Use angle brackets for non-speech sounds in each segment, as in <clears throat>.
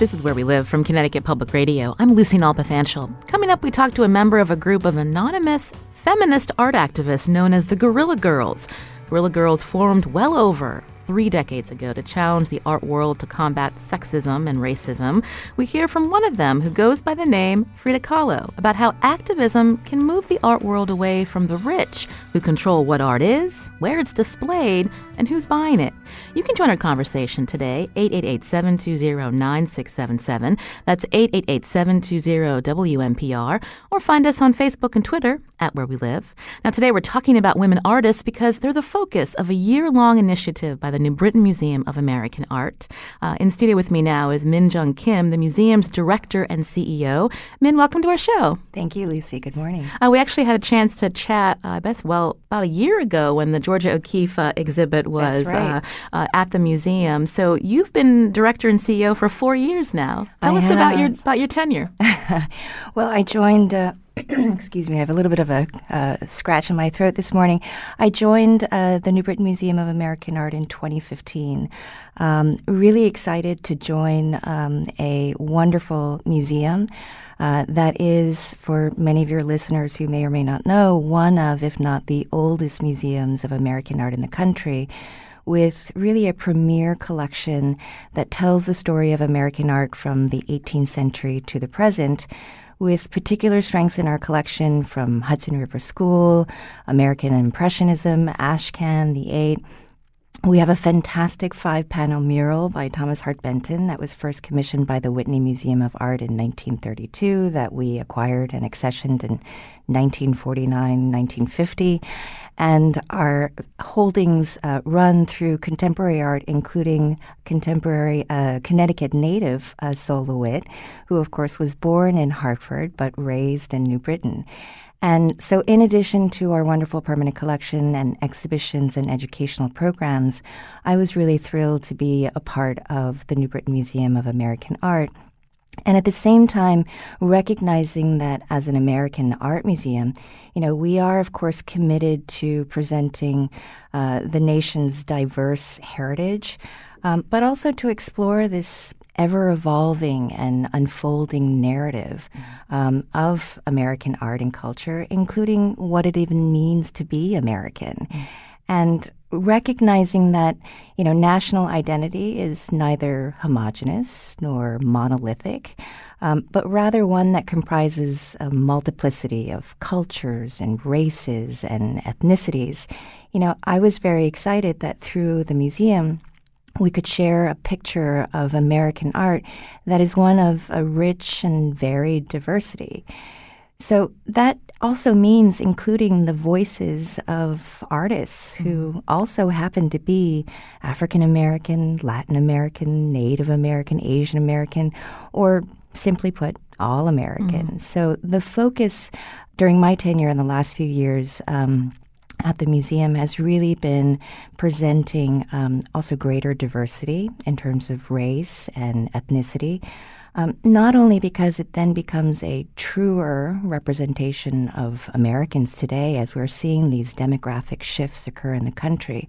This is Where We Live from Connecticut Public Radio. I'm Lucy Nalpathanchel. Coming up, we talk to a member of a group of anonymous feminist art activists known as the Guerrilla Girls. Guerrilla Girls formed well over three decades ago to challenge the art world to combat sexism and racism. We hear from one of them who goes by the name Frida Kahlo about how activism can move the art world away from the rich who control what art is, where it's displayed, and who's buying it. You can join our conversation today, 888-720-9677. That's 888-720-WNPR, or find us on Facebook and Twitter at Where We Live. Now today we're talking about women artists because they're the focus of a year-long initiative by the New Britain Museum of American Art. Uh, in studio with me now is Min Jung Kim, the museum's director and CEO. Min, welcome to our show. Thank you, Lucy. Good morning. Uh, we actually had a chance to chat, uh, I guess, well, about a year ago when the Georgia O'Keeffe uh, exhibit was right. Uh, uh, at the museum. So you've been director and CEO for four years now. Tell I us about your about your tenure. <laughs> well, I joined. <clears throat> Excuse me, I have a little bit of a uh, scratch in my throat this morning. I joined uh, the New Britain Museum of American Art in 2015. Um, really excited to join um, a wonderful museum. Uh, that is, for many of your listeners who may or may not know, one of, if not the oldest museums of American art in the country with really a premier collection that tells the story of American art from the 18th century to the present, with particular strengths in our collection from Hudson River School, American Impressionism, Ashcan, the Eight. We have a fantastic five panel mural by Thomas Hart Benton that was first commissioned by the Whitney Museum of Art in 1932 that we acquired and accessioned in 1949, 1950. And our holdings uh, run through contemporary art, including contemporary uh, Connecticut native uh, Sol LeWitt, who, of course, was born in Hartford but raised in New Britain. And so, in addition to our wonderful permanent collection and exhibitions and educational programs, I was really thrilled to be a part of the New Britain Museum of American Art. And at the same time, recognizing that as an American art museum, you know, we are, of course, committed to presenting uh, the nation's diverse heritage, um, but also to explore this ever evolving and unfolding narrative um, of American art and culture, including what it even means to be American. And recognizing that, you know, national identity is neither homogenous nor monolithic, um, but rather one that comprises a multiplicity of cultures and races and ethnicities. You know, I was very excited that through the museum, we could share a picture of American art that is one of a rich and varied diversity. So that also means including the voices of artists who also happen to be African American, Latin American, Native American, Asian American, or simply put, all American. So the focus during my tenure in the last few years, um, at the museum has really been presenting um, also greater diversity in terms of race and ethnicity. Um, not only because it then becomes a truer representation of Americans today as we're seeing these demographic shifts occur in the country,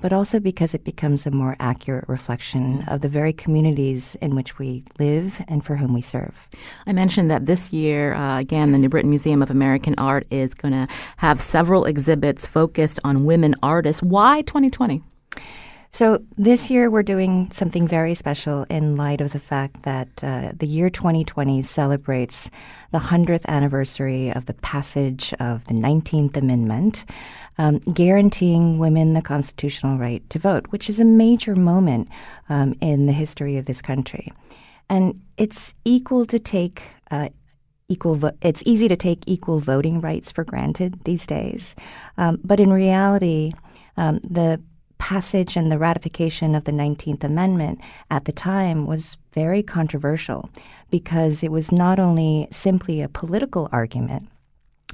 but also because it becomes a more accurate reflection of the very communities in which we live and for whom we serve. I mentioned that this year, uh, again, the New Britain Museum of American Art is going to have several exhibits focused on women artists. Why 2020? So this year we're doing something very special in light of the fact that uh, the year 2020 celebrates the 100th anniversary of the passage of the 19th Amendment, um, guaranteeing women the constitutional right to vote, which is a major moment um, in the history of this country. And it's equal to take uh, equal. Vo- it's easy to take equal voting rights for granted these days, um, but in reality, um, the passage and the ratification of the 19th Amendment at the time was very controversial because it was not only simply a political argument,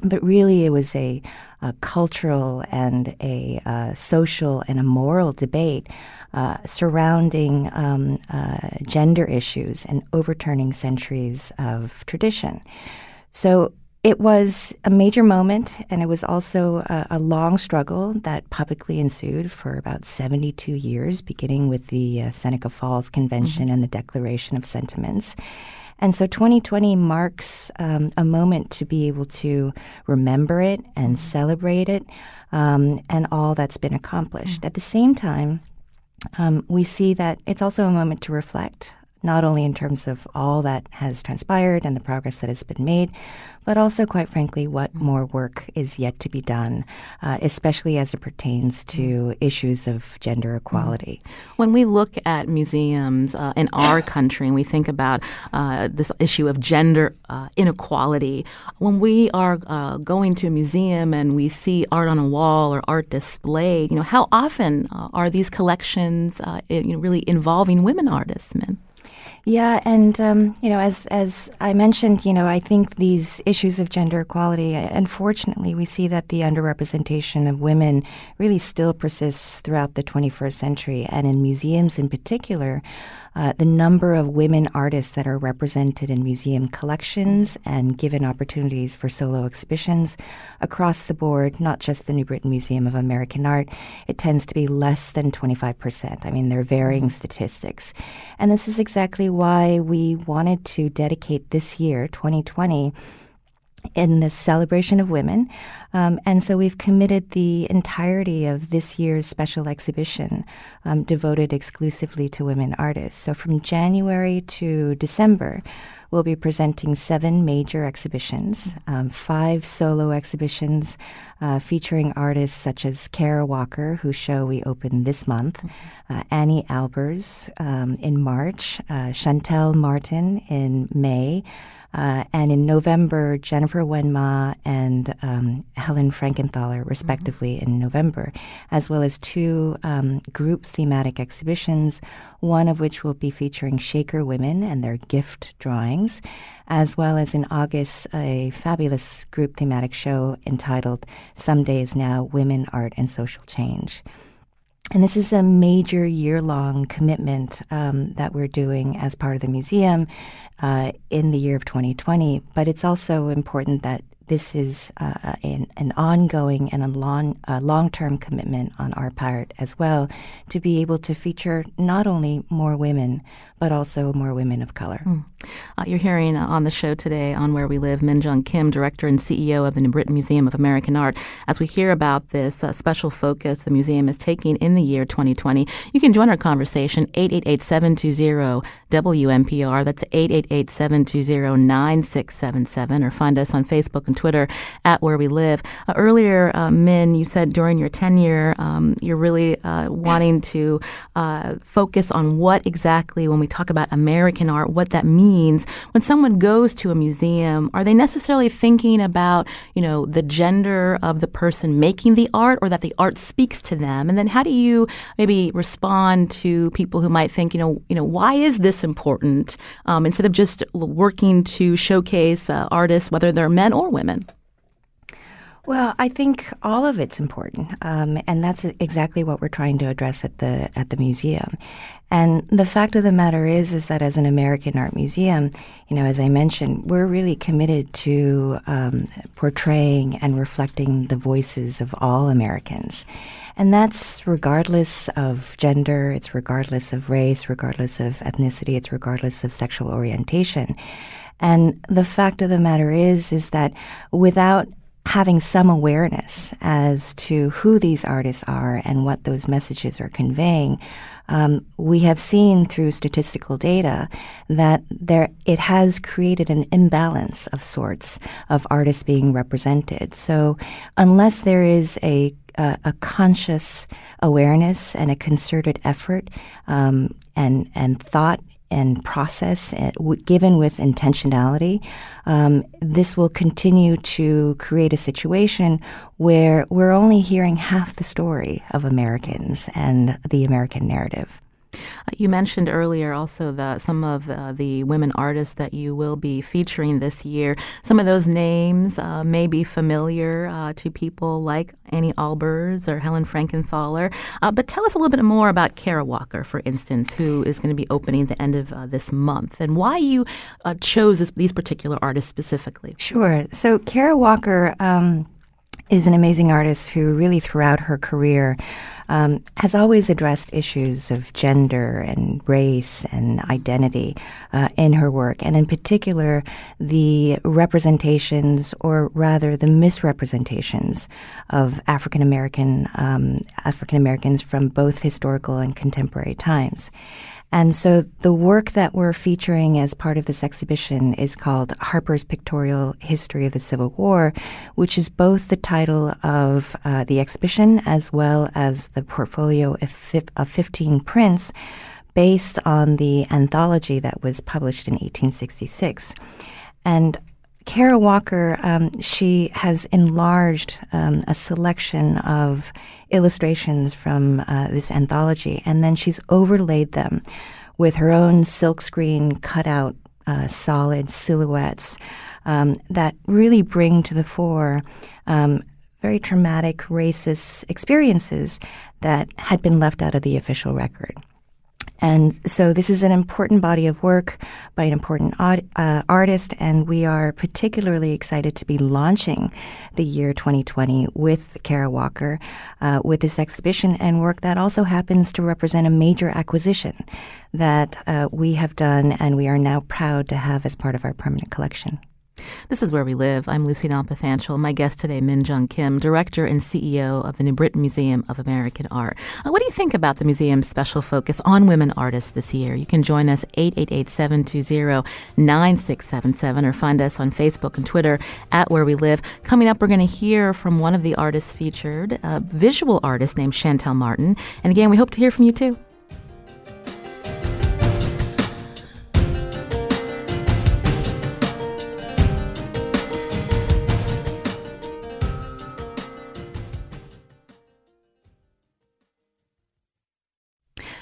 but really it was a, a cultural and a uh, social and a moral debate uh, surrounding um, uh, gender issues and overturning centuries of tradition. So it was a major moment, and it was also a, a, long struggle that publicly ensued for about 72 years, beginning with the uh, Seneca Falls Convention mm-hmm. and the Declaration of Sentiments. And so 2020 marks um, a moment to be able to remember it and mm-hmm. celebrate it um, and all that's been accomplished. Mm-hmm. At the same time, um, we see that it's also a moment to reflect not only in terms of all that has transpired and the progress that has been made, but also, quite frankly, what mm. more work is yet to be done, uh, especially as it pertains to mm. issues of gender mm. equality. When we look at museums uh, in our <coughs> country and we think about uh, this issue of gender uh, inequality, when we are uh, going to a museum and we see art on a wall or art displayed, you know, how often uh, are these collections you know, really involving women artists, men? Yeah, and um, you know, as as I mentioned, you know, I think these issues of gender equality. Uh, unfortunately, we see that the underrepresentation of women really still persists throughout the 21st century, and in museums in particular uh, the number of women artists that are represented in museum collections and given opportunities for solo exhibitions across the board, not just the New Britain Museum of American Art, it tends to be less than 25%. I mean, there are varying statistics. And this is exactly why we wanted to dedicate this year, 2020, in the celebration of women. Um, and so we've committed the entirety of this year's special exhibition um, devoted exclusively to women artists. So from January to December, we'll be presenting seven major exhibitions, um, five solo exhibitions uh, featuring artists such as Kara Walker, whose show we opened this month, uh, Anni Albers um, in March, uh, Shantell Martin in May. Uh, and in November, Jennifer Wen Ma and um, Helen Frankenthaler, respectively, mm-hmm. in November, as well as two um, group thematic exhibitions, one of which will be featuring Shaker women and their gift drawings, as well as in August, a fabulous group thematic show entitled Some Days Now Women, Art, and Social Change. And this is a major year long commitment um, that we're doing as part of the museum uh, in the year of 2020. But it's also important that this is uh, an, an, ongoing and a long, long-term commitment on our part as well to be able to feature not only more women but also more women of color. Mm. Uh, you're hearing uh, on the show today on Where We Live, Minjung Kim, director and CEO of the New Britain Museum of American Art. As we hear about this uh, special focus the museum is taking in the year 2020, you can join our conversation 888-720-WNPR. That's 888-720-9677 or find us on Facebook and Twitter at Where We Live. Uh, earlier, uh, Min, you said during your tenure, um, you're really wanting to focus on what exactly when we talk about American art, what that means. When someone goes to a museum, are they necessarily thinking about, you know, the gender of the person making the art or that the art speaks to them? And then how do you maybe respond to people who might think, you know, you know, why is this important? Um, instead of just working to showcase uh, artists, whether they're men or women. Well, I think all of it's important, um, and that's exactly what we're trying to address at the at the museum. And the fact of the matter is, is that as an American art museum, you know, as I mentioned, we're really committed to um, portraying and reflecting the voices of all Americans. And that's regardless of gender, it's regardless of race, regardless of ethnicity, it's regardless of sexual orientation. And the fact of the matter is, is that without having some awareness as to who these artists are and what those messages are conveying, um, we have seen through statistical data that there it has created an imbalance of sorts of artists being represented. So unless there is a a, a conscious awareness and a concerted effort um, and and thought and process, uh, given with intentionality, um, this will continue to create a situation where we're only hearing half the story of Americans and the American narrative. Uh, you mentioned earlier also the, some of uh, the women artists that you will be featuring this year. Some of those names uh, may be familiar uh, to people like Anni Albers or Helen Frankenthaler. Uh, but tell us a little bit more about Kara Walker, for instance, who is going to be opening the end of uh, this month, and why you chose this, these particular artists specifically. Sure. So Kara Walker. Um, is an amazing artist who really throughout her career um, has always addressed issues of gender and race and identity uh, in her work, and in particular, the representations, or rather the misrepresentations, of African American um, African Americans from both historical and contemporary times. And so the work that we're featuring as part of this exhibition is called Harper's Pictorial History of the Civil War, which is both the title of uh, the exhibition as well as the portfolio of, fi- of 15 prints based on the anthology that was published in 1866. And Kara Walker, um, she has enlarged um, a selection of illustrations from uh, this anthology, and then she's overlaid them with her own silkscreen cutout uh, solid silhouettes um, that really bring to the fore um, very traumatic racist experiences that had been left out of the official record. And so this is an important body of work by an important uh, artist, and we are particularly excited to be launching the year 2020 with Kara Walker uh, with this exhibition and work that also happens to represent a major acquisition that uh, we have done and we are now proud to have as part of our permanent collection. This is Where We Live. I'm Lucy Nalpathanchel. My guest today, Min Jung Kim, Director and CEO of the New Britain Museum of American Art. Uh, what do you think about the museum's special focus on women artists this year? You can join us 888-720-9677 or find us on Facebook and Twitter at Where We Live. Coming up, we're going to hear from one of the artists featured, a visual artist named Shantell Martin. And again, we hope to hear from you too.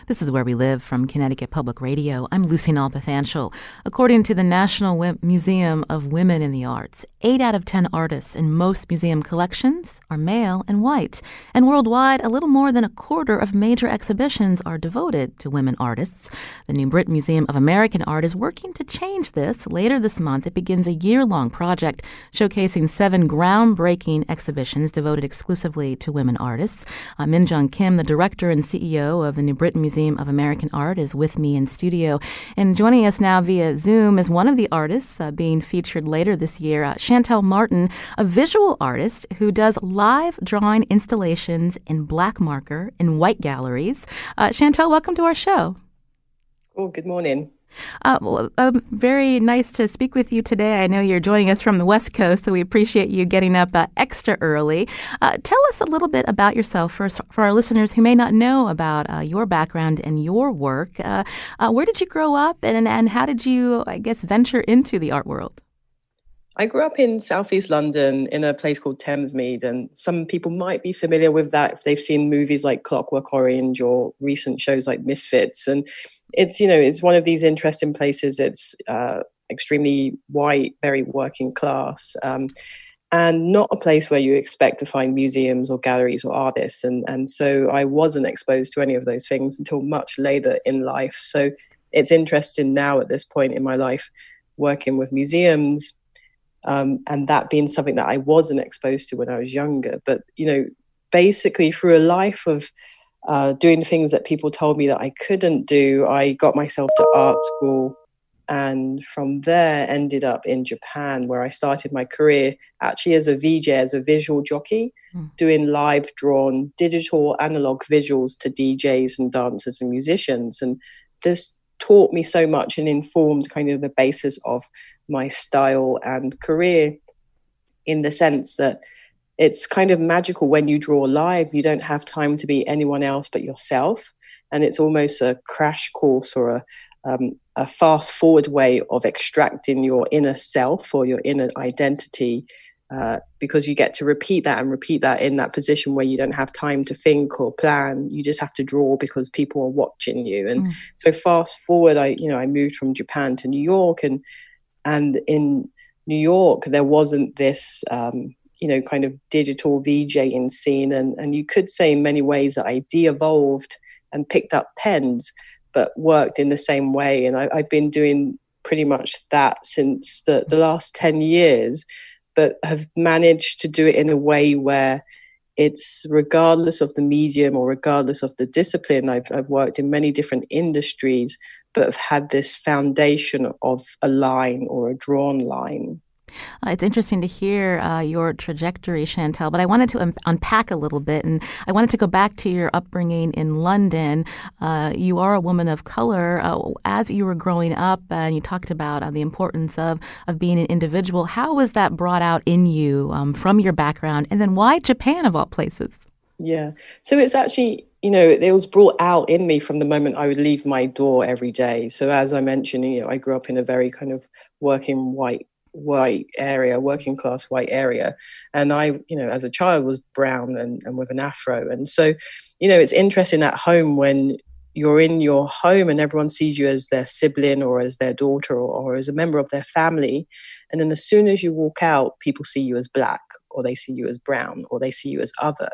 This is Where We Live from Connecticut Public Radio. I'm Lucy Nalpathanchel. According to the National Museum of Women in the Arts, 8 out of 10 artists in most museum collections are male and white. And worldwide, a little more than a quarter of major exhibitions are devoted to women artists. The New Britain Museum of American Art is working to change this. Later this month, it begins a year long project showcasing seven groundbreaking exhibitions devoted exclusively to women artists. Uh, Min Kim, the director and CEO of the New Britain Museum, Museum of American Art is with me in studio. And joining us now via Zoom is one of the artists uh, being featured later this year, uh, Shantell Martin, a visual artist who does live drawing installations in black marker in white galleries. Uh, Shantell, welcome to our show. Oh, good morning. Uh, well, um, very nice to speak with you today. I know you're joining us from the West Coast, so we appreciate you getting up uh, extra early. Uh, tell us a little bit about yourself for, for our listeners who may not know about uh, your background and your work. Uh, uh, where did you grow up, and, and how did you, I guess, venture into the art world? I grew up in southeast London in a place called Thamesmead, and some people might be familiar with that if they've seen movies like Clockwork Orange or recent shows like Misfits. And it's you know it's one of these interesting places. It's uh, extremely white, very working class, um, and not a place where you expect to find museums or galleries or artists. And and so I wasn't exposed to any of those things until much later in life. So it's interesting now at this point in my life working with museums um, and that being something that I wasn't exposed to when I was younger. But you know, basically through a life of uh, doing things that people told me that I couldn't do, I got myself to art school, and from there ended up in Japan, where I started my career actually as a VJ, as a visual jockey, mm. doing live drawn digital analog visuals to DJs and dancers and musicians, and this taught me so much and informed kind of the basis of my style and career in the sense that it's kind of magical when you draw live you don't have time to be anyone else but yourself and it's almost a crash course or a, um, a fast forward way of extracting your inner self or your inner identity uh, because you get to repeat that and repeat that in that position where you don't have time to think or plan. You just have to draw because people are watching you. And mm. so fast forward, I you know I moved from Japan to New York, and and in New York there wasn't this. Um, you know, kind of digital VJing scene, and and you could say in many ways that I de-evolved and picked up pens, but worked in the same way. And I, I've been doing pretty much that since the, the last 10 years, but have managed to do it in a way where it's regardless of the medium or regardless of the discipline. I've, I've worked in many different industries, but have had this foundation of a line or a drawn line. Uh, it's interesting to hear uh, your trajectory, Shantell, but I wanted to un- unpack a little bit, and I wanted to go back to your upbringing in London. Uh, you are a woman of color. Uh, as you were growing up, and you talked about uh, the importance of, of being an individual, how was that brought out in you um, from your background? And then why Japan, of all places? Yeah. So it's actually, you know, it was brought out in me from the moment I would leave my door every day. So as I mentioned, you know, I grew up in a very kind of working white white area, working class white area. And I, you know, as a child was brown and, and with an afro. And so, you know, it's interesting at home when you're in your home and everyone sees you as their sibling or as their daughter or, or, as a member of their family. And then as soon as you walk out, people see you as black or they see you as brown or they see you as other.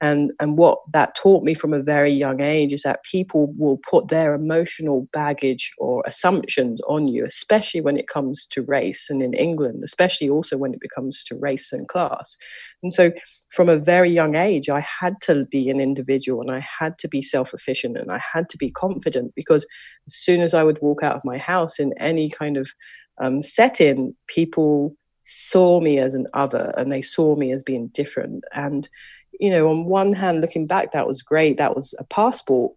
And, and what that taught me from a very young age is that people will put their emotional baggage or assumptions on you, especially when it comes to race. And in England, especially also when it becomes to race and class. And so from a very young age, I had to be an individual and I had to be self efficient and I had to be confident because as soon as I would walk out of my house in any kind of um, setting, people saw me as an other and they saw me as being different. And, you know, on one hand, looking back, that was great. That was a passport.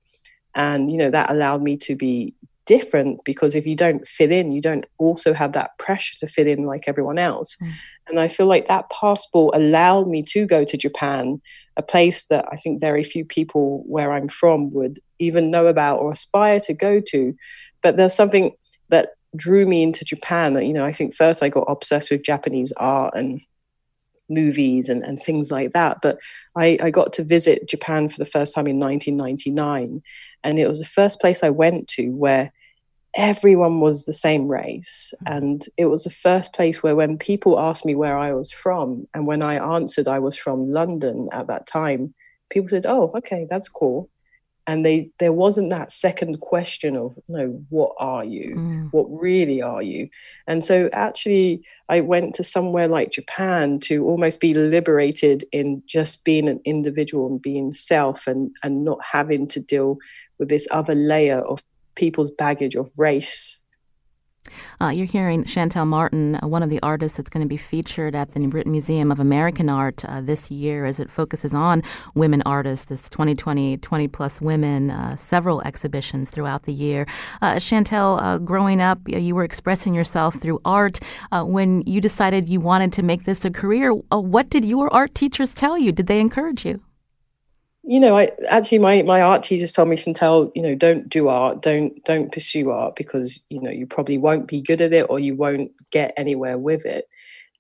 And, you know, that allowed me to be different because if you don't fit in, you don't also have that pressure to fit in like everyone else. Mm. And I feel like that passport allowed me to go to Japan, a place that I think very few people where I'm from would even know about or aspire to go to. But there's something that drew me into Japan. You know, I think first I got obsessed with Japanese art and movies and, and things like that. But I, I got to visit Japan for the first time in 1999. And it was the first place I went to where everyone was the same race. Mm-hmm. And it was the first place where when people asked me where I was from, and when I answered I was from London at that time, people said, Oh, okay, that's cool and they there wasn't that second question of no what are you? Mm. what really are you? And so actually i went to somewhere like japan to almost be liberated in just being an individual and being self and and not having to deal with this other layer of people's baggage of race uh, you're hearing Shantell Martin, uh, one of the artists that's going to be featured at the New Britain Museum of American Art uh, this year as it focuses on women artists, this 2020 20 plus women, uh, several exhibitions throughout the year. Uh, Shantell, growing up, you were expressing yourself through art. when you decided you wanted to make this a career, what did your art teachers tell you? Did they encourage you? You know, I actually my my art teachers told me, Shantell, you know, don't do art, don't don't pursue art because you know you probably won't be good at it or you won't get anywhere with it.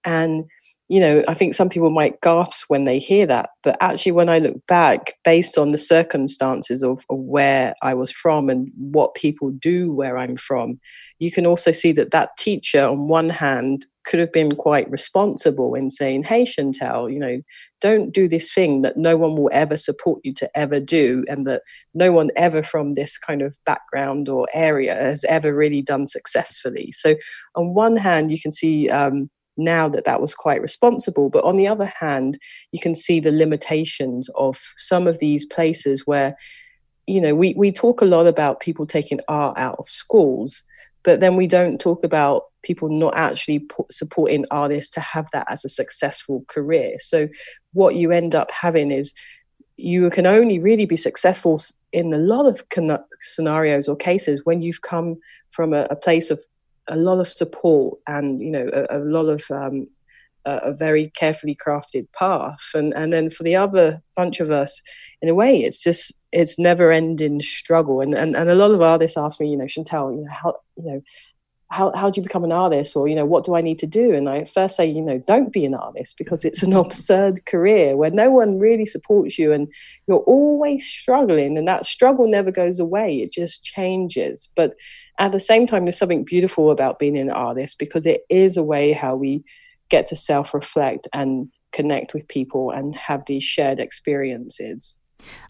And you know, I think some people might gasp when they hear that, but actually, when I look back, based on the circumstances of, of where I was from and what people do where I'm from, you can also see that that teacher, on one hand, could have been quite responsible in saying, Hey, Shantell, you know, don't do this thing that no one will ever support you to ever do, and that no one ever from this kind of background or area has ever really done successfully. So, on one hand, you can see um, now that that was quite responsible, but on the other hand, you can see the limitations of some of these places where, you know, we, we talk a lot about people taking art out of schools but then we don't talk about people not actually supporting artists to have that as a successful career. So what you end up having is you can only really be successful in a lot of scenarios or cases when you've come from a, a place of a lot of support and you know a, a lot of um, a, very carefully crafted path. And and then for the other bunch of us in a way it's just it's never ending struggle. And, and and a lot of artists ask me you know shantell you know how you know how, how do you become an artist? Or you know what do i need to do? And i first say you know don't be an artist because it's an <laughs> absurd career where no one really supports you and you're always struggling and that struggle never goes away. It just changes. But at the same time there's something beautiful about being an artist because it is a way how we get to self-reflect and connect with people and have these shared experiences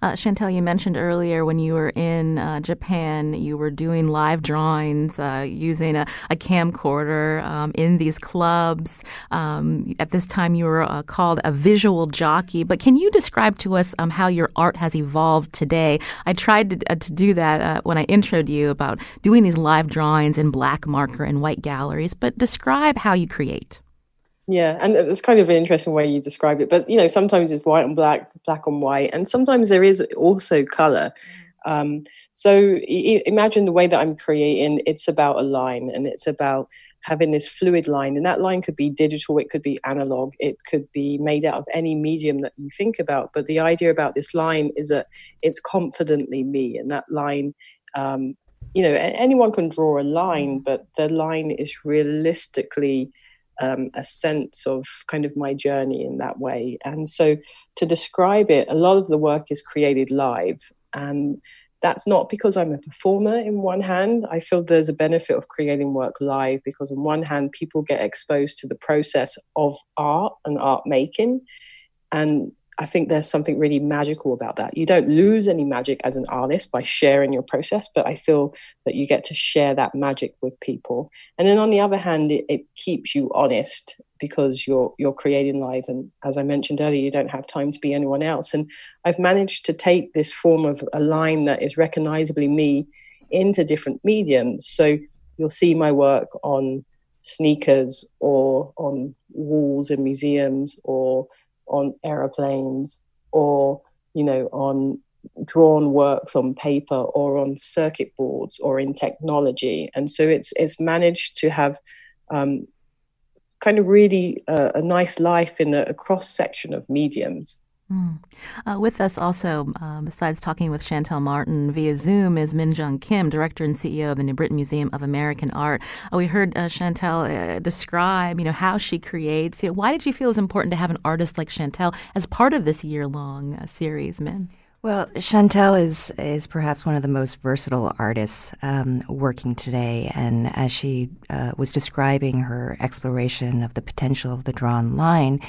uh, Shantell, you mentioned earlier when you were in uh, Japan, you were doing live drawings uh, using a, a camcorder um, in these clubs. Um, at this time, you were uh, called a visual jockey. But can you describe to us um, how your art has evolved today? I tried to, uh, to do that uh, when I introed you about doing these live drawings in black marker and white galleries, but describe how you create. Yeah, and it's kind of an interesting way you describe it. But you know, sometimes it's white and black, black and white, and sometimes there is also color. Um, so I- imagine the way that I'm creating. It's about a line, and it's about having this fluid line, and that line could be digital, it could be analog, it could be made out of any medium that you think about. But the idea about this line is that it's confidently me, and that line. Um, you know, anyone can draw a line, but the line is realistically um, a sense of kind of my journey in that way. And so to describe it, a lot of the work is created live. And that's not because I'm a performer in one hand. I feel there's a benefit of creating work live because, on one hand, people get exposed to the process of art and art making. And I think there's something really magical about that. You don't lose any magic as an artist by sharing your process, but I feel that you get to share that magic with people. And then on the other hand, it, it keeps you honest because you're you're creating live and as I mentioned earlier, you don't have time to be anyone else. And I've managed to take this form of a line that is recognizably me into different mediums. So you'll see my work on sneakers or on walls in museums or on aeroplanes or you know on drawn works on paper or on circuit boards or in technology. And so it's it's managed to have um, kind of really uh, a nice life in a, a cross section of mediums Mm. Uh, with us also, uh, besides talking with Shantell Martin via Zoom, is Min Jung Kim, director and CEO of the New Britain Museum of American Art. Uh, we heard uh, Shantell uh, describe, you know, how she creates. You know, why did you feel it was important to have an artist like Shantell as part of this year-long uh, series, Min? Well, Shantell is is perhaps one of the most versatile artists um, working today, and as she was describing her exploration of the potential of the drawn line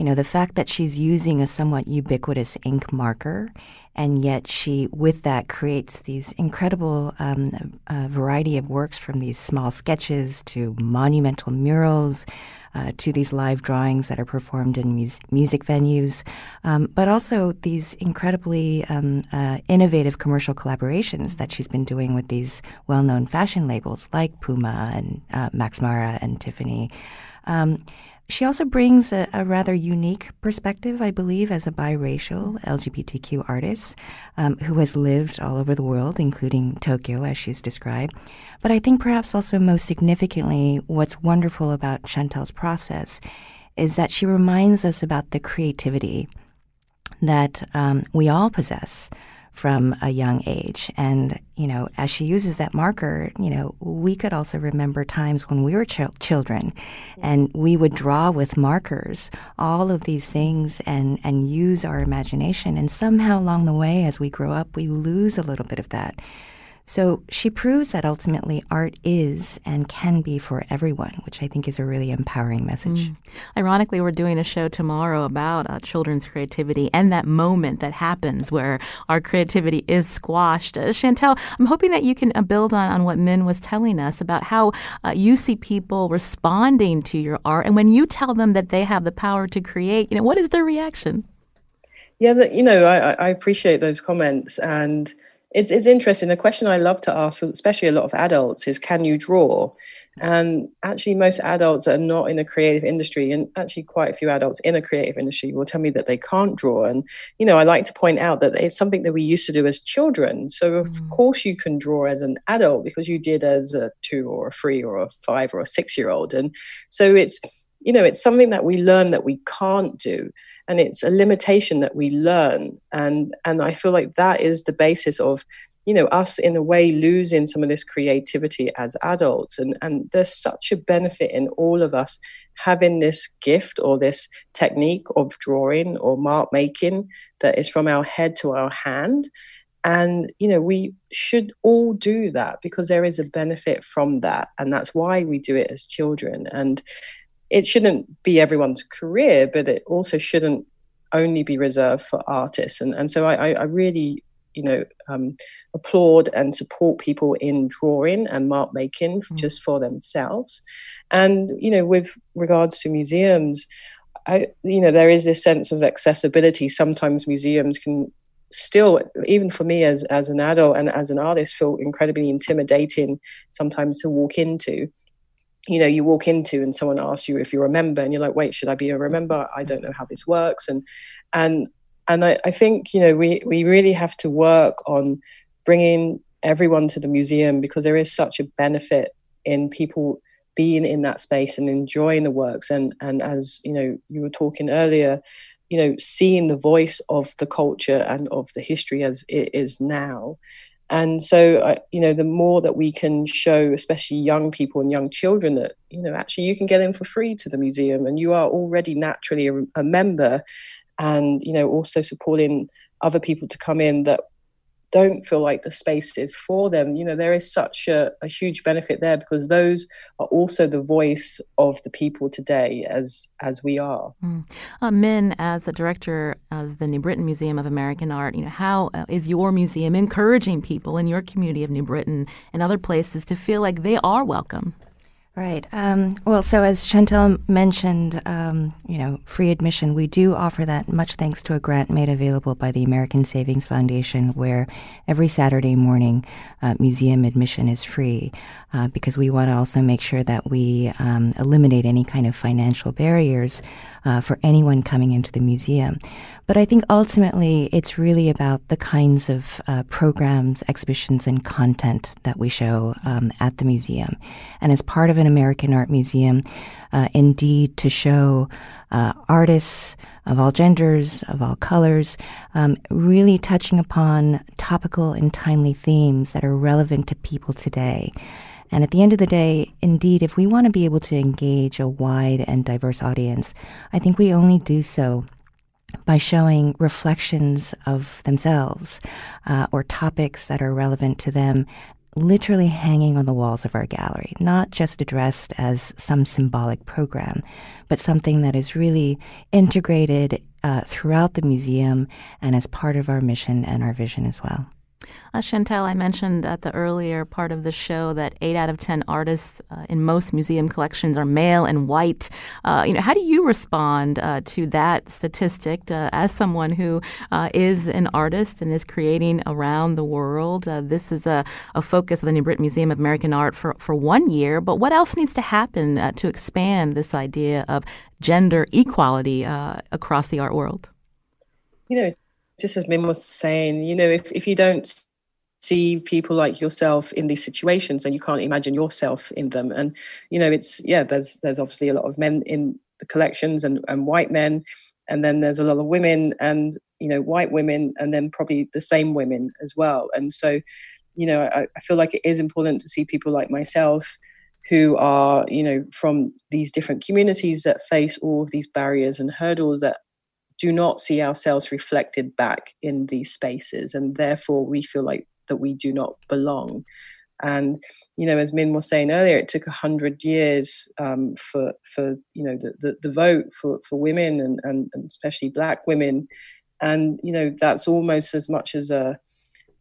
you know, the fact that she's using a somewhat ubiquitous ink marker, and yet she, with that, creates these incredible um, uh, variety of works from these small sketches to monumental murals. Uh, to these live drawings that are performed in mus- music venues, um, but also these incredibly um, uh, innovative commercial collaborations that she's been doing with these well known fashion labels like Puma and uh, Max Mara and Tiffany. Um, she also brings a, a, rather unique perspective, I believe, as a biracial LGBTQ artist um, who has lived all over the world, including Tokyo, as she's described. But I think perhaps also most significantly, what's wonderful about Shantell's process is that she reminds us about the creativity that um, we all possess from a young age. And, you know, as she uses that marker, you know, we could also remember times when we were ch- children and we would draw with markers all of these things and, and use our imagination. And somehow along the way, as we grow up, we lose a little bit of that. So she proves that ultimately art is and can be for everyone, which I think is a really empowering message. Mm. Ironically, we're doing a show tomorrow about uh, children's creativity and that moment that happens where our creativity is squashed. Uh, Shantell, I'm hoping that you can uh, build on, on what Min was telling us about how uh, you see people responding to your art. And when you tell them that they have the power to create, you know, what is their reaction? Yeah, you know, I, I appreciate those comments. And it's, it's interesting. The question I love to ask, especially a lot of adults, is can you draw? And actually, most adults that are not in a creative industry, and actually quite a few adults in a creative industry, will tell me that they can't draw. And, you know, I like to point out that it's something that we used to do as children. So, of mm. course, you can draw as an adult because you did as a two or a three or a five or a six year old. And so it's, you know, it's something that we learn that we can't do and it's a limitation that we learn. And and i feel like that is the basis of you know us in a way losing some of this creativity as adults. And and there's such a benefit in all of us having this gift or this technique of drawing or mark making that is from our head to our hand. And you know we should all do that because there is a benefit from that. And that's why we do it as children. And it shouldn't be everyone's career but it also shouldn't only be reserved for artists. And and so i i really you know um, applaud and support people in drawing and mark making mm. just for themselves. And you know with regards to museums I, you know there is this sense of accessibility. Sometimes museums can still even for me as as an adult and as an artist feel incredibly intimidating sometimes to walk into you know you walk into and someone asks you if you're a member and you're like wait should i be a member? I don't know how this works. And and and I, I think you know we we really have to work on bringing everyone to the museum because there is such a benefit in people being in that space and enjoying the works. And and as you know you were talking earlier you know seeing the voice of the culture and of the history as it is now and so you know the more that we can show especially young people and young children that you know actually you can get in for free to the museum and you are already naturally a, a member and you know also supporting other people to come in that don't feel like the space is for them. You know there is such a, a, huge benefit there because those are also the voice of the people today as as we are. Mm. uh, min as a director of the new britain museum of american art you know how uh, is your museum encouraging people in your community of new britain and other places to feel like they are welcome Right. Um, well, so as Shantell mentioned, um, you know, free admission, we do offer that much thanks to a grant made available by the American Savings Foundation, where every Saturday morning uh, museum admission is free uh, because we want to also make sure that we um, eliminate any kind of financial barriers uh, for anyone coming into the museum. But I think ultimately it's really about the kinds of uh, programs, exhibitions, and content that we show um, at the museum. And as part of an American Art Museum, uh, indeed to show uh, artists of all genders, of all colors, um, really touching upon topical and timely themes that are relevant to people today. And at the end of the day, indeed, if we want to be able to engage a wide and diverse audience, I think we only do so by showing reflections of themselves uh, or topics that are relevant to them literally hanging on the walls of our gallery, not just addressed as some symbolic program, but something that is really integrated uh, throughout the museum and as part of our mission and our vision as well. Uh, Shantell, I mentioned at the earlier part of the show that eight out of ten artists uh, in most museum collections are male and white. Uh, you know, how do you respond uh, to that statistic uh, as someone who uh, is an artist and is creating around the world? this is a, a, focus of the New Britain Museum of American Art for, for one year, but what else needs to happen to expand this idea of gender equality across the art world? You know, just as Mim was saying, you know, if, if you don't see people like yourself in these situations and you can't imagine yourself in them. And, you know, it's, yeah, there's, there's obviously a lot of men in the collections and, and white men. And then there's a lot of women and, you know, white women and then probably the same women as well. And so, you know, I, I feel like it is important to see people like myself who are, you know, from these different communities that face all of these barriers and hurdles that do not see ourselves reflected back in these spaces and therefore we feel like that we do not belong. And you know as min was saying earlier it took a hundred years um, for for you know the, the, the, vote for, for women and, and, and especially black women. And you know that's almost as much as a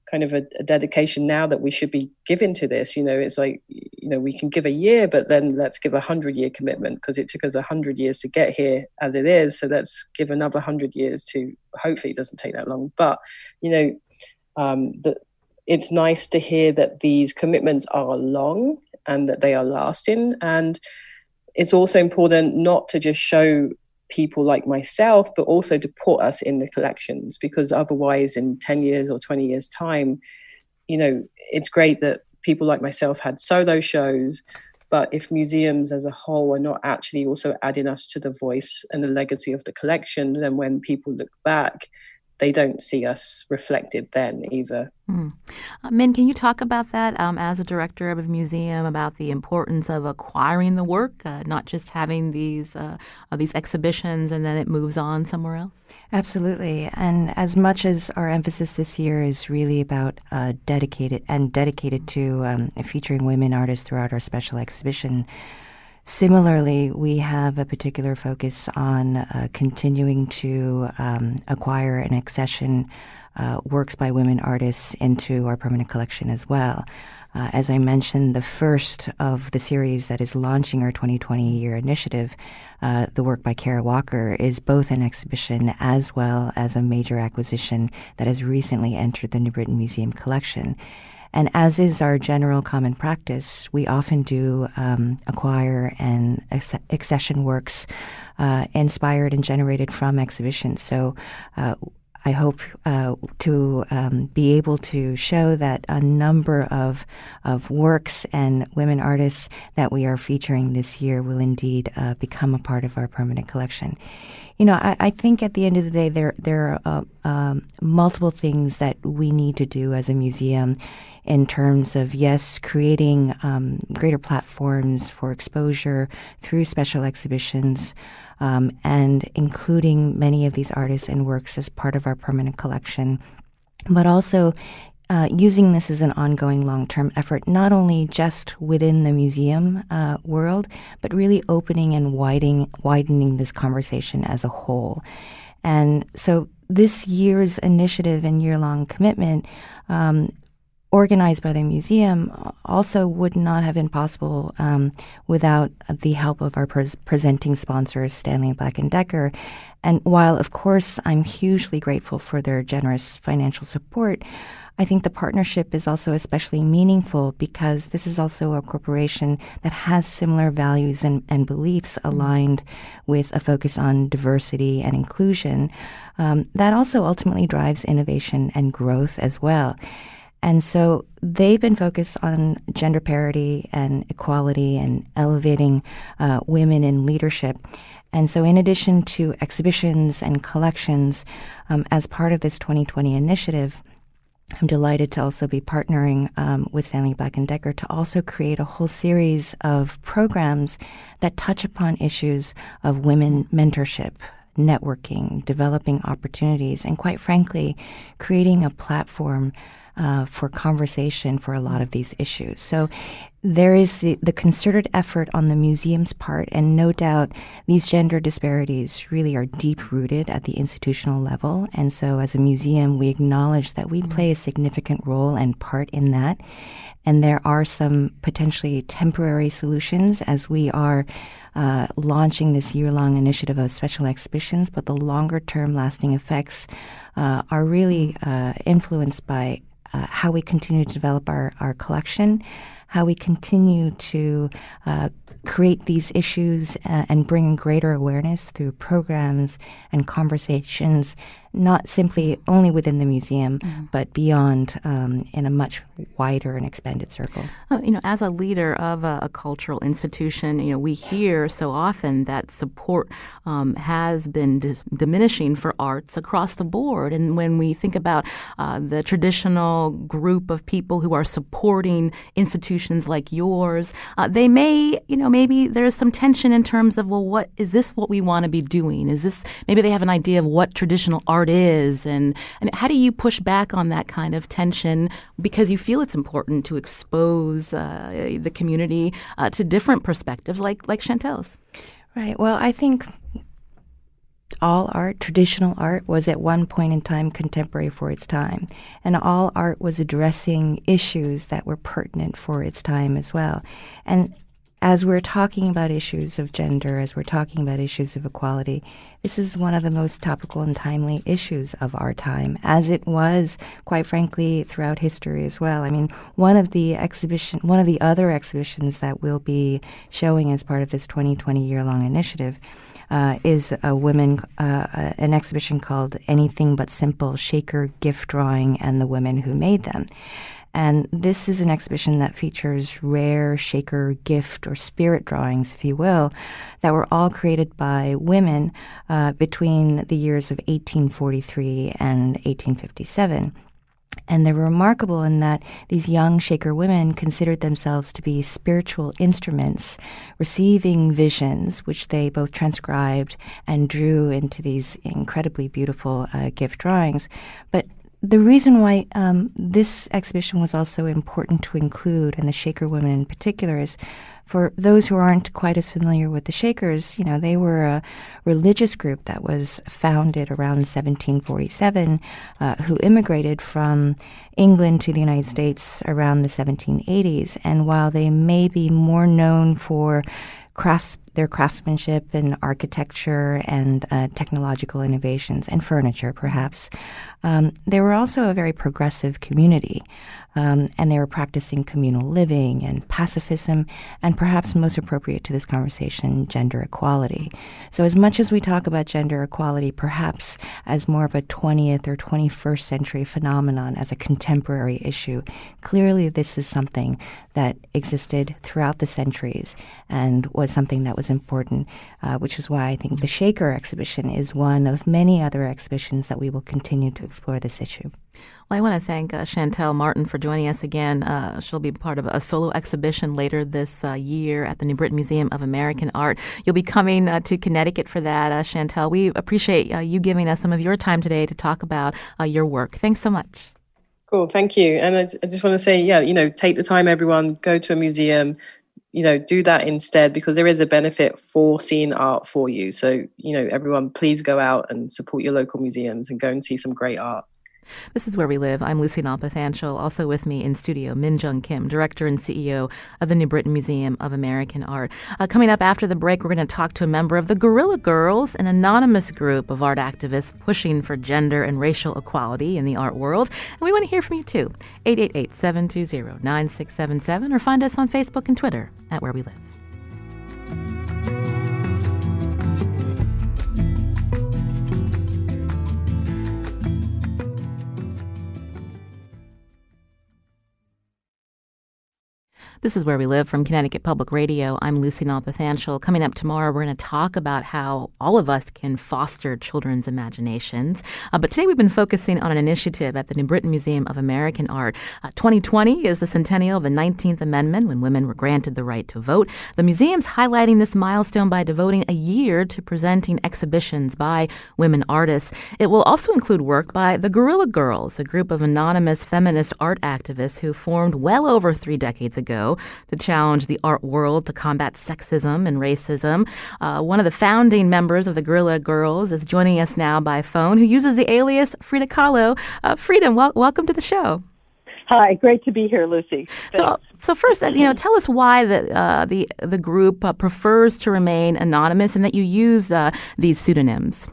kind of a, a, dedication now that we should be giving to this. You know, it's like, you know, we can give a year, but then let's give a hundred year commitment because it took us a hundred years to get here as it is. So let's give another hundred years to hopefully it doesn't take that long. But, you know, um, it's nice to hear that these commitments are long and that they are lasting. And it's also important not to just show people like myself, but also to put us in the collections because otherwise, in 10 years or 20 years' time, you know, it's great that people like myself had solo shows. But if museums as a whole are not actually also adding us to the voice and the legacy of the collection, then when people look back, they don't see us reflected then either. Mm. Uh, Min, can you talk about that um, as a director of a museum about the importance of acquiring the work, uh, not just having these uh, uh, these exhibitions and then it moves on somewhere else? Absolutely, and as much as our emphasis this year is really about uh, dedicated and dedicated to um, featuring women artists throughout our special exhibition. Similarly, we have a particular focus on uh, continuing to um, acquire and accession uh, works by women artists into our permanent collection as well. Uh, as I mentioned, the first of the series that is launching our 2020 year initiative, uh, the work by Kara Walker, is both an exhibition as well as a major acquisition that has recently entered the New Britain Museum collection. And as is our general common practice, we often do um, acquire and accession works uh, inspired and generated from exhibitions. So uh, I hope uh, to um, be able to show that a number of of works and women artists that we are featuring this year will indeed uh, become a part of our permanent collection. You know, I, I think at the end of the day, there there are uh, um, multiple things that we need to do as a museum in terms of yes, creating um, greater platforms for exposure through special exhibitions um, and including many of these artists and works as part of our permanent collection, but also uh, using this as an ongoing long term effort, not only just within the museum uh, world, but really opening and widening, widening this conversation as a whole. And so this year's initiative and year long commitment um, organized by the museum also would not have been possible um, without the help of our pres- presenting sponsors, Stanley Black and Decker. And while, of course, I'm hugely grateful for their generous financial support, I think the partnership is also especially meaningful because this is also a corporation that has similar values and, and beliefs aligned with a focus on diversity and inclusion. Um, that also ultimately drives innovation and growth as well. And so they've been focused on gender parity and equality and elevating uh, women in leadership. And so, in addition to exhibitions and collections, um, as part of this 2020 initiative, I'm delighted to also be partnering um, with Stanley Black and Decker to also create a whole series of programs that touch upon issues of women mentorship, networking, developing opportunities, and quite frankly, creating a platform uh, for conversation for a lot of these issues. So there is the, the concerted effort on the museum's part, and no doubt these gender disparities really are deep rooted at the institutional level. And so, as a museum, we acknowledge that we play a significant role and part in that. And there are some potentially temporary solutions as we are uh, launching this year long initiative of special exhibitions, but the longer term lasting effects uh, are really uh, influenced by uh, how we continue to develop our, our collection, how we continue to uh, create these issues uh, and bring greater awareness through programs and conversations not simply only within the museum, mm-hmm. but beyond um, in a much wider and expanded circle. Uh, you know, as a leader of a, a, cultural institution, you know, we hear so often that support um, has been dis- diminishing for arts across the board. And when we think about uh, the traditional group of people who are supporting institutions like yours, uh, they may, you know, maybe there's some tension in terms of, well, what is this what we want to be doing? Is this maybe they have an idea of what traditional art art is and, and how do you push back on that kind of tension because you feel it's important to expose uh, the community uh, to different perspectives like like Shantell's right well I think all art, traditional art, was at one point in time contemporary for its time. And all art was addressing issues that were pertinent for its time as well. And as we're talking about issues of gender, as we're talking about issues of equality, this is one of the most topical and timely issues of our time, as it was, quite frankly, throughout history as well. I mean, one of the exhibition, one of the other exhibitions that we'll be showing as part of this 2020 year-long initiative uh, is a women, uh, uh, an exhibition called Anything But Simple: Shaker Gift Drawing and the Women Who Made Them. And this is an exhibition that features rare shaker gift or spirit drawings, if you will, that were all created by women uh, between the years of 1843 and 1857. And they were remarkable in that these young Shaker women considered themselves to be spiritual instruments, receiving visions, which they both transcribed and drew into these incredibly beautiful uh, gift drawings. But the reason why um, this exhibition was also important to include, and the Shaker women in particular, is for those who aren't quite as familiar with the Shakers, you know, they were a religious group that was founded around 1747, uh, who immigrated from England to the United States around the 1780s. And while they may be more known for crafts, their craftsmanship and architecture and uh, technological innovations and furniture, perhaps. Um, they were also a very progressive community, um, and they were practicing communal living and pacifism, and perhaps most appropriate to this conversation, gender equality. So, as much as we talk about gender equality, perhaps as more of a 20th or 21st century phenomenon, as a contemporary issue, clearly this is something that existed throughout the centuries and was something that was important, uh, which is why I think the Shaker exhibition is one of many other exhibitions that we will continue to explore this issue. Well, I want to thank uh, Shantell Martin for joining us again. Uh, she'll be part of a solo exhibition later this uh, year at the New Britain Museum of American Art. You'll be coming uh, to Connecticut for that, uh, Shantell. We appreciate uh, you giving us some of your time today to talk about your work. Thanks so much. Cool, thank you. And I, I just want to say, yeah, you know, take the time, everyone, go to a museum, you know do that instead because there is a benefit for seeing art for you. So you know everyone please go out and support your local museums and go and see some great art this is Where We Live. I'm Lucy Nalpathanchil. Also with me in studio, Min Jung Kim, Director and CEO of the New Britain Museum of American Art. Uh, coming up after the break, we're going to talk to a member of the Guerrilla Girls, an anonymous group of art activists pushing for gender and racial equality in the art world. And we want to hear from you too. 888 720 9677 or find us on Facebook and Twitter at Where We Live. This is Where We Live from Connecticut Public Radio. I'm Lucy Nalpathanchil. Coming up tomorrow, we're going to talk about how all of us can foster children's imaginations. Uh, but today we've been focusing on an initiative at the New Britain Museum of American Art. Uh, 2020 is the centennial of the 19th Amendment when women were granted the right to vote. The museum's highlighting this milestone by devoting a year to presenting exhibitions by women artists. It will also include work by the Guerrilla Girls, a group of anonymous feminist art activists who formed well over three decades ago to challenge the art world to combat sexism and racism. Uh, one of the founding members of the Guerrilla Girls is joining us now by phone, who uses the alias Frida Kahlo. Uh, Frida, wel- welcome to the show. Hi, great to be here, Lucy. Thanks. So, so first, uh, you know, tell us why the uh, the the group uh, prefers to remain anonymous and that you use uh, these pseudonyms.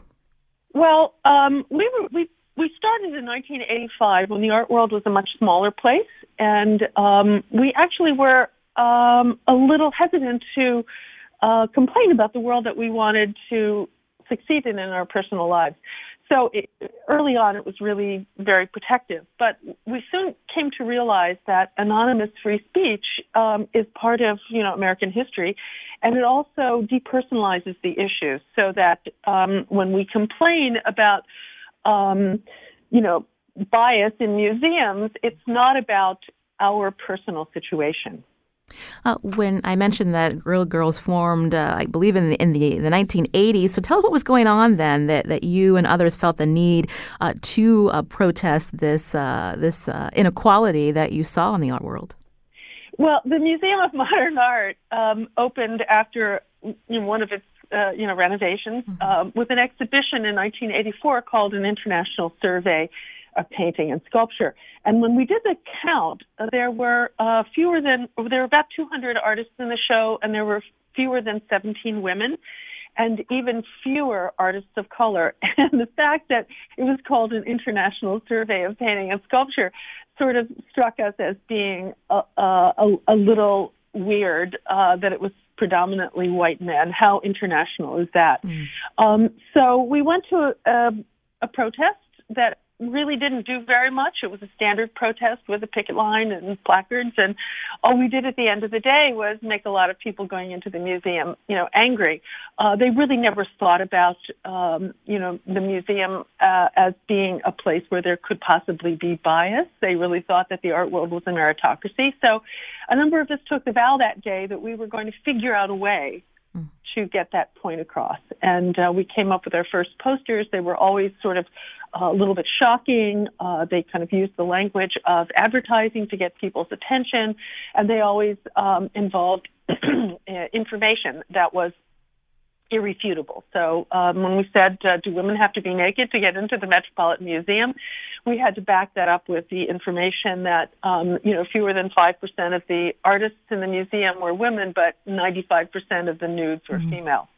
Well, um, we were we we started in 1985 when the art world was a much smaller place, and um, we actually were um, a little hesitant to uh, complain about the world that we wanted to succeed in in our personal lives. So it, early on, it was really very protective. But we soon came to realize that anonymous free speech um, is part of you know American history, and it also depersonalizes the issues. So that um, when we complain about um, you know bias in museums, it's not about our personal situation. Uh, when I mentioned that Guerrilla Girls formed, uh, I believe in the in the, the 1980s. So tell us what was going on then that, that you and others felt the need uh, to uh, protest this uh, this uh, inequality that you saw in the art world. Well, the Museum of Modern Art um, opened after you know, one of its uh, you know renovations mm-hmm. um, with an exhibition in 1984 called an International Survey of Painting and Sculpture. And when we did the count, there were uh, fewer than there were about 200 artists in the show, and there were fewer than 17 women. And even fewer artists of color. <laughs> And the fact that it was called an international survey of painting and sculpture sort of struck us as being a, a, a little weird uh, that it was predominantly white men. How international is that? Mm. Um, so we went to a, a, a protest that really didn't do very much. It was a standard protest with a picket line and placards, and all we did at the end of the day was make a lot of people going into the museum, you know, angry. Uh, they really never thought about, um, you know, the museum uh, as being a place where there could possibly be bias. They really thought that the art world was a meritocracy. So, a number of us took the vow that day that we were going to figure out a way to get that point across. And uh, we came up with our first posters. They were always sort of uh, a little bit shocking. Uh, they kind of used the language of advertising to get people's attention, and they always um, involved <clears throat> information that was irrefutable. So um, when we said, uh, do women have to be naked to get into the Metropolitan Museum? We had to back that up with the information that, um, you know, fewer than 5% of the artists in the museum were women, but 95% of the nudes were mm-hmm. female.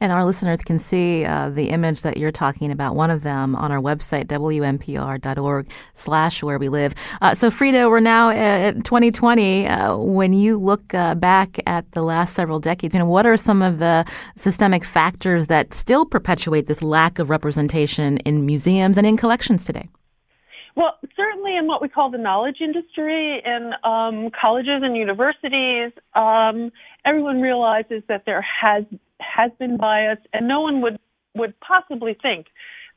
And our listeners can see uh, the image that you're talking about, one of them, on our website, wnpr.org slash where we live. Uh, so, Frida, we're now at 2020. Uh, when you look uh, back at the last several decades, you know, what are some of the systemic factors that still perpetuate this lack of representation in museums and in collections today? Well, certainly in what we call the knowledge industry, in um, colleges and universities, um, everyone realizes that there has has been bias, and no one would would possibly think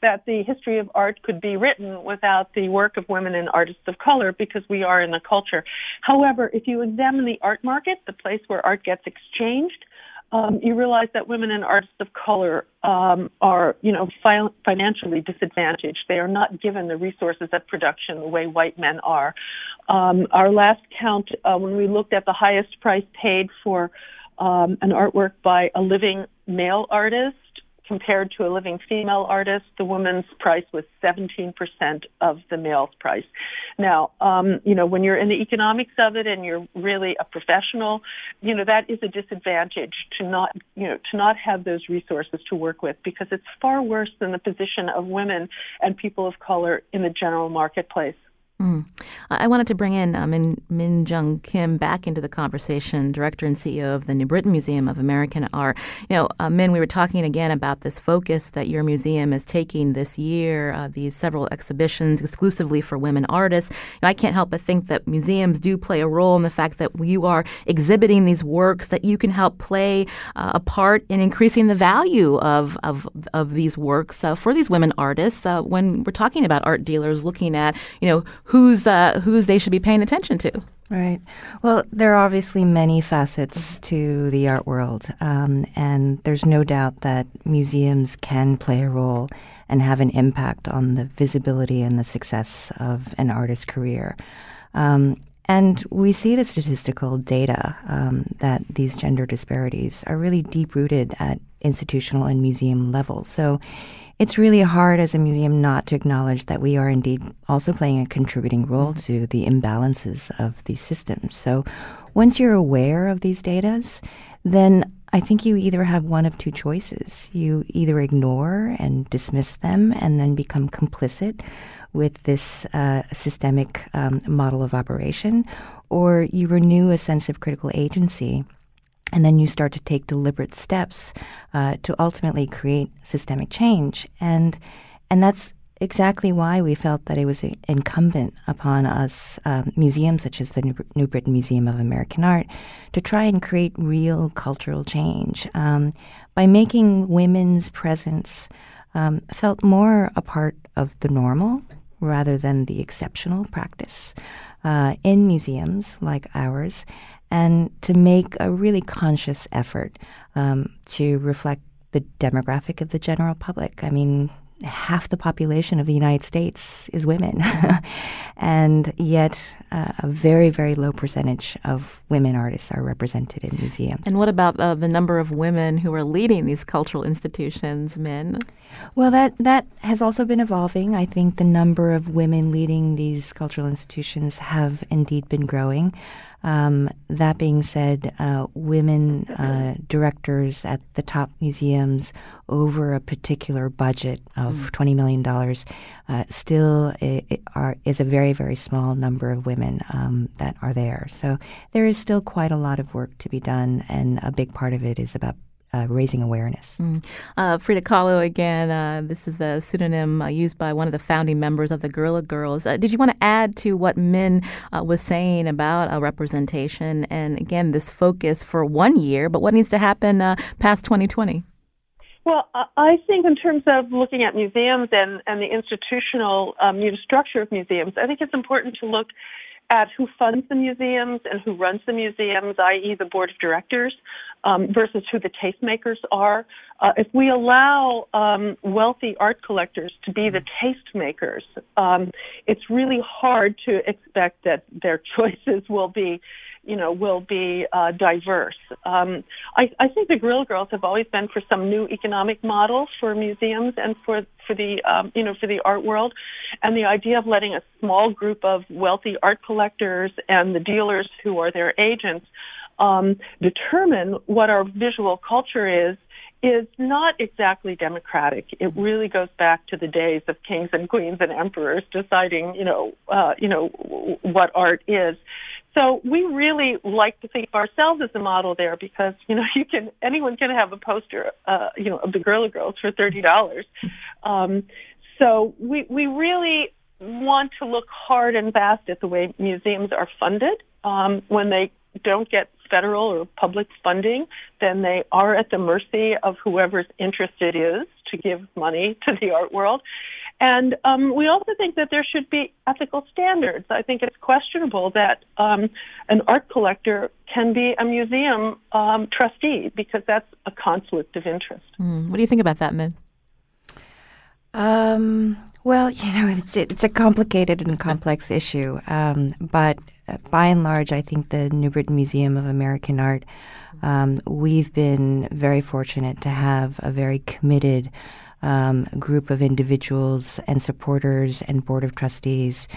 that the history of art could be written without the work of women and artists of color because we are in the culture. However, if you examine the art market, the place where art gets exchanged, um, you realize that women and artists of color um, are, you know, fi- financially disadvantaged. They are not given the resources of production the way white men are. Um, our last count, uh, when we looked at the highest price paid for um, an artwork by a living male artist compared to a living female artist, the woman's price was 17% of the male's price. Now, um, you know, when you're in the economics of it and you're really a professional, you know, that is a disadvantage to not, you know, to not have those resources to work with because it's far worse than the position of women and people of color in the general marketplace. Mm. I wanted to bring in uh, Min, Jung Kim back into the conversation, director and CEO of the New Britain Museum of American Art. You know, uh, Min, we were talking again about this focus that your museum is taking this year, uh, these several exhibitions exclusively for women artists. I can't help but think that museums do play a role in the fact that you are exhibiting these works that you can help play uh, a part in increasing the value of, of, of these works uh, for these women artists uh, when we're talking about art dealers looking at, you know, who's uh, who's they should be paying attention to. Right. Well, there are obviously many facets to the art world, um, and there's no doubt that museums can play a role and have an impact on the visibility and the success of an artist's career. Um, and we see the statistical data um, that these gender disparities are really deep rooted at institutional and museum levels. So it's really hard as a museum not to acknowledge that we are indeed also playing a contributing role mm-hmm. to the imbalances of these systems. So once you're aware of these data, then I think you either have one of two choices. You either ignore and dismiss them and then become complicit with this uh, systemic um, model of operation, or you renew a sense of critical agency and then you start to take deliberate steps uh, to ultimately create systemic change. And and that's exactly why we felt that it was incumbent upon us, um, museums such as the New, Britain Museum of American Art, to try and create real cultural change um, by making women's presence um, felt more a part of the normal rather than the exceptional practice uh, in museums like ours and to make a really conscious effort um, to reflect the demographic of the general public. I mean, half the population of the United States is women, <laughs> and yet uh, a very, very low percentage of women artists are represented in museums. And what about uh, the number of women who are leading these cultural institutions, Min? Well, that, that has also been evolving. I think the number of women leading these cultural institutions have indeed been growing. Um, that being said, uh, women uh, directors at the top museums over a particular budget of mm. $20 million uh, still it, it are, is a very, very small number of women um, that are there. So there is still quite a lot of work to be done, and a big part of it is about uh, raising awareness. Mm. Uh, Frida Kahlo, again, uh, this is a pseudonym uh, used by one of the founding members of the Guerrilla Girls. Uh, did you want to add to what Min uh, was saying about representation and, again, this focus for one year, but what needs to happen past 2020? Well, I think in terms of looking at museums and, and the institutional um, structure of museums, I think it's important to look at who funds the museums and who runs the museums, i.e., the board of directors, um, versus who the tastemakers are. Uh, if we allow um, wealthy art collectors to be the tastemakers, um, it's really hard to expect that their <laughs> choices will be you know, will be uh, diverse. Um, I, I think the Guerrilla Girls have always been for some new economic model for museums and for for the um, you know for the art world, and the idea of letting a small group of wealthy art collectors and the dealers who are their agents um, determine what our visual culture is is not exactly democratic. It really goes back to the days of kings and queens and emperors deciding, you know, uh, you know, what art is. So we really like to think of ourselves as a model there because you know <laughs> you can anyone can have a poster uh, you know of the Guerrilla Girls for thirty dollars. Um, so we we really want to look hard and fast at the way museums are funded um, when they don't get federal or public funding, then they are at the mercy of whoever's interested is to give money to the art world. And um, we also think that there should be ethical standards. I think it's questionable that um, an art collector can be a museum um, trustee because that's a conflict of interest. Mm. What do you think about that, Min? Um, well, you know, it's it's a complicated and complex issue, um, but by and large, I think the New Britain Museum of American Art, um, we've been very fortunate to have a very committed um, group of individuals and supporters and board of trustees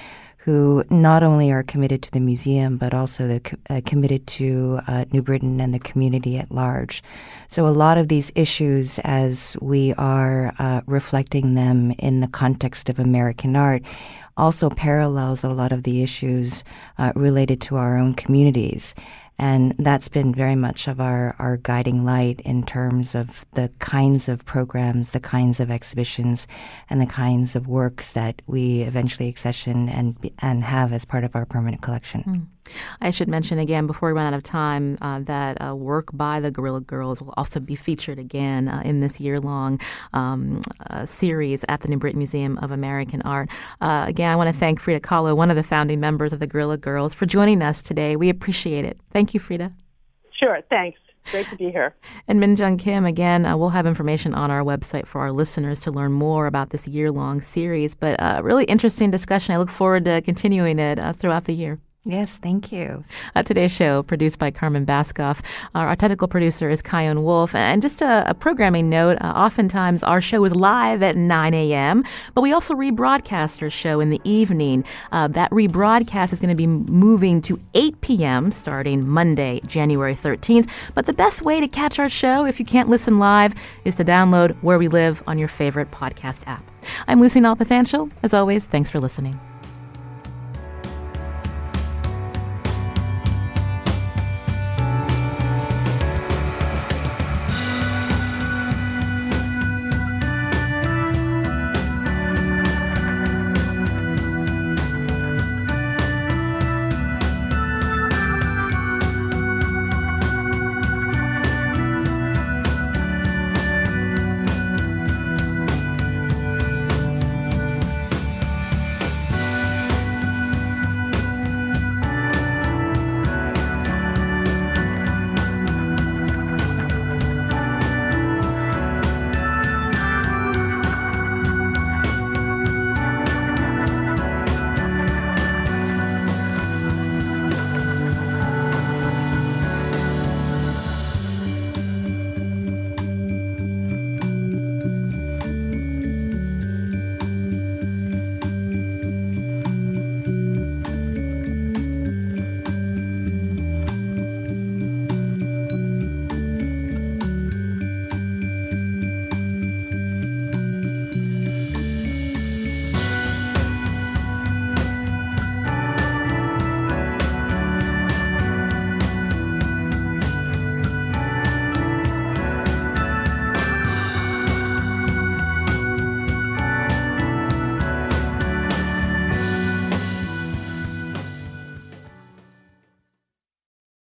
who not only are committed to the museum but also uh, committed to uh, New Britain and the community at large. So a lot of these issues, as we are uh, reflecting them in the context of American art, also parallels a lot of the issues uh, related to our own communities. And that's been very much of our, our guiding light in terms of the kinds of programs, the kinds of exhibitions, and the kinds of works that we eventually accession and, and have as part of our permanent collection. Mm. I should mention again before we run out of time uh, that uh, work by the Guerrilla Girls will also be featured again uh, in this year long um, uh, series at the New Britain Museum of American Art. Uh, again, I want to thank Frida Kahlo, one of the founding members of the Guerrilla Girls, for joining us today. We appreciate it. Thank you, Frida. Sure, thanks. Great to be here. And Minjung Kim, again, uh, we'll have information on our website for our listeners to learn more about this year long series. But uh, really interesting discussion. I look forward to continuing it uh, throughout the year. Yes, thank you. Uh, today's show, produced by Carmen Baskauf. Our, our technical producer is Kyone Wolf. And just a, a programming note uh, oftentimes our show is live at 9 a.m., but we also rebroadcast our show in the evening. Uh, that rebroadcast is going to be moving to 8 p.m. starting Monday, January 13th. But the best way to catch our show, if you can't listen live, is to download Where We Live on your favorite podcast app. I'm Lucy Nalpathanchil. As always, thanks for listening.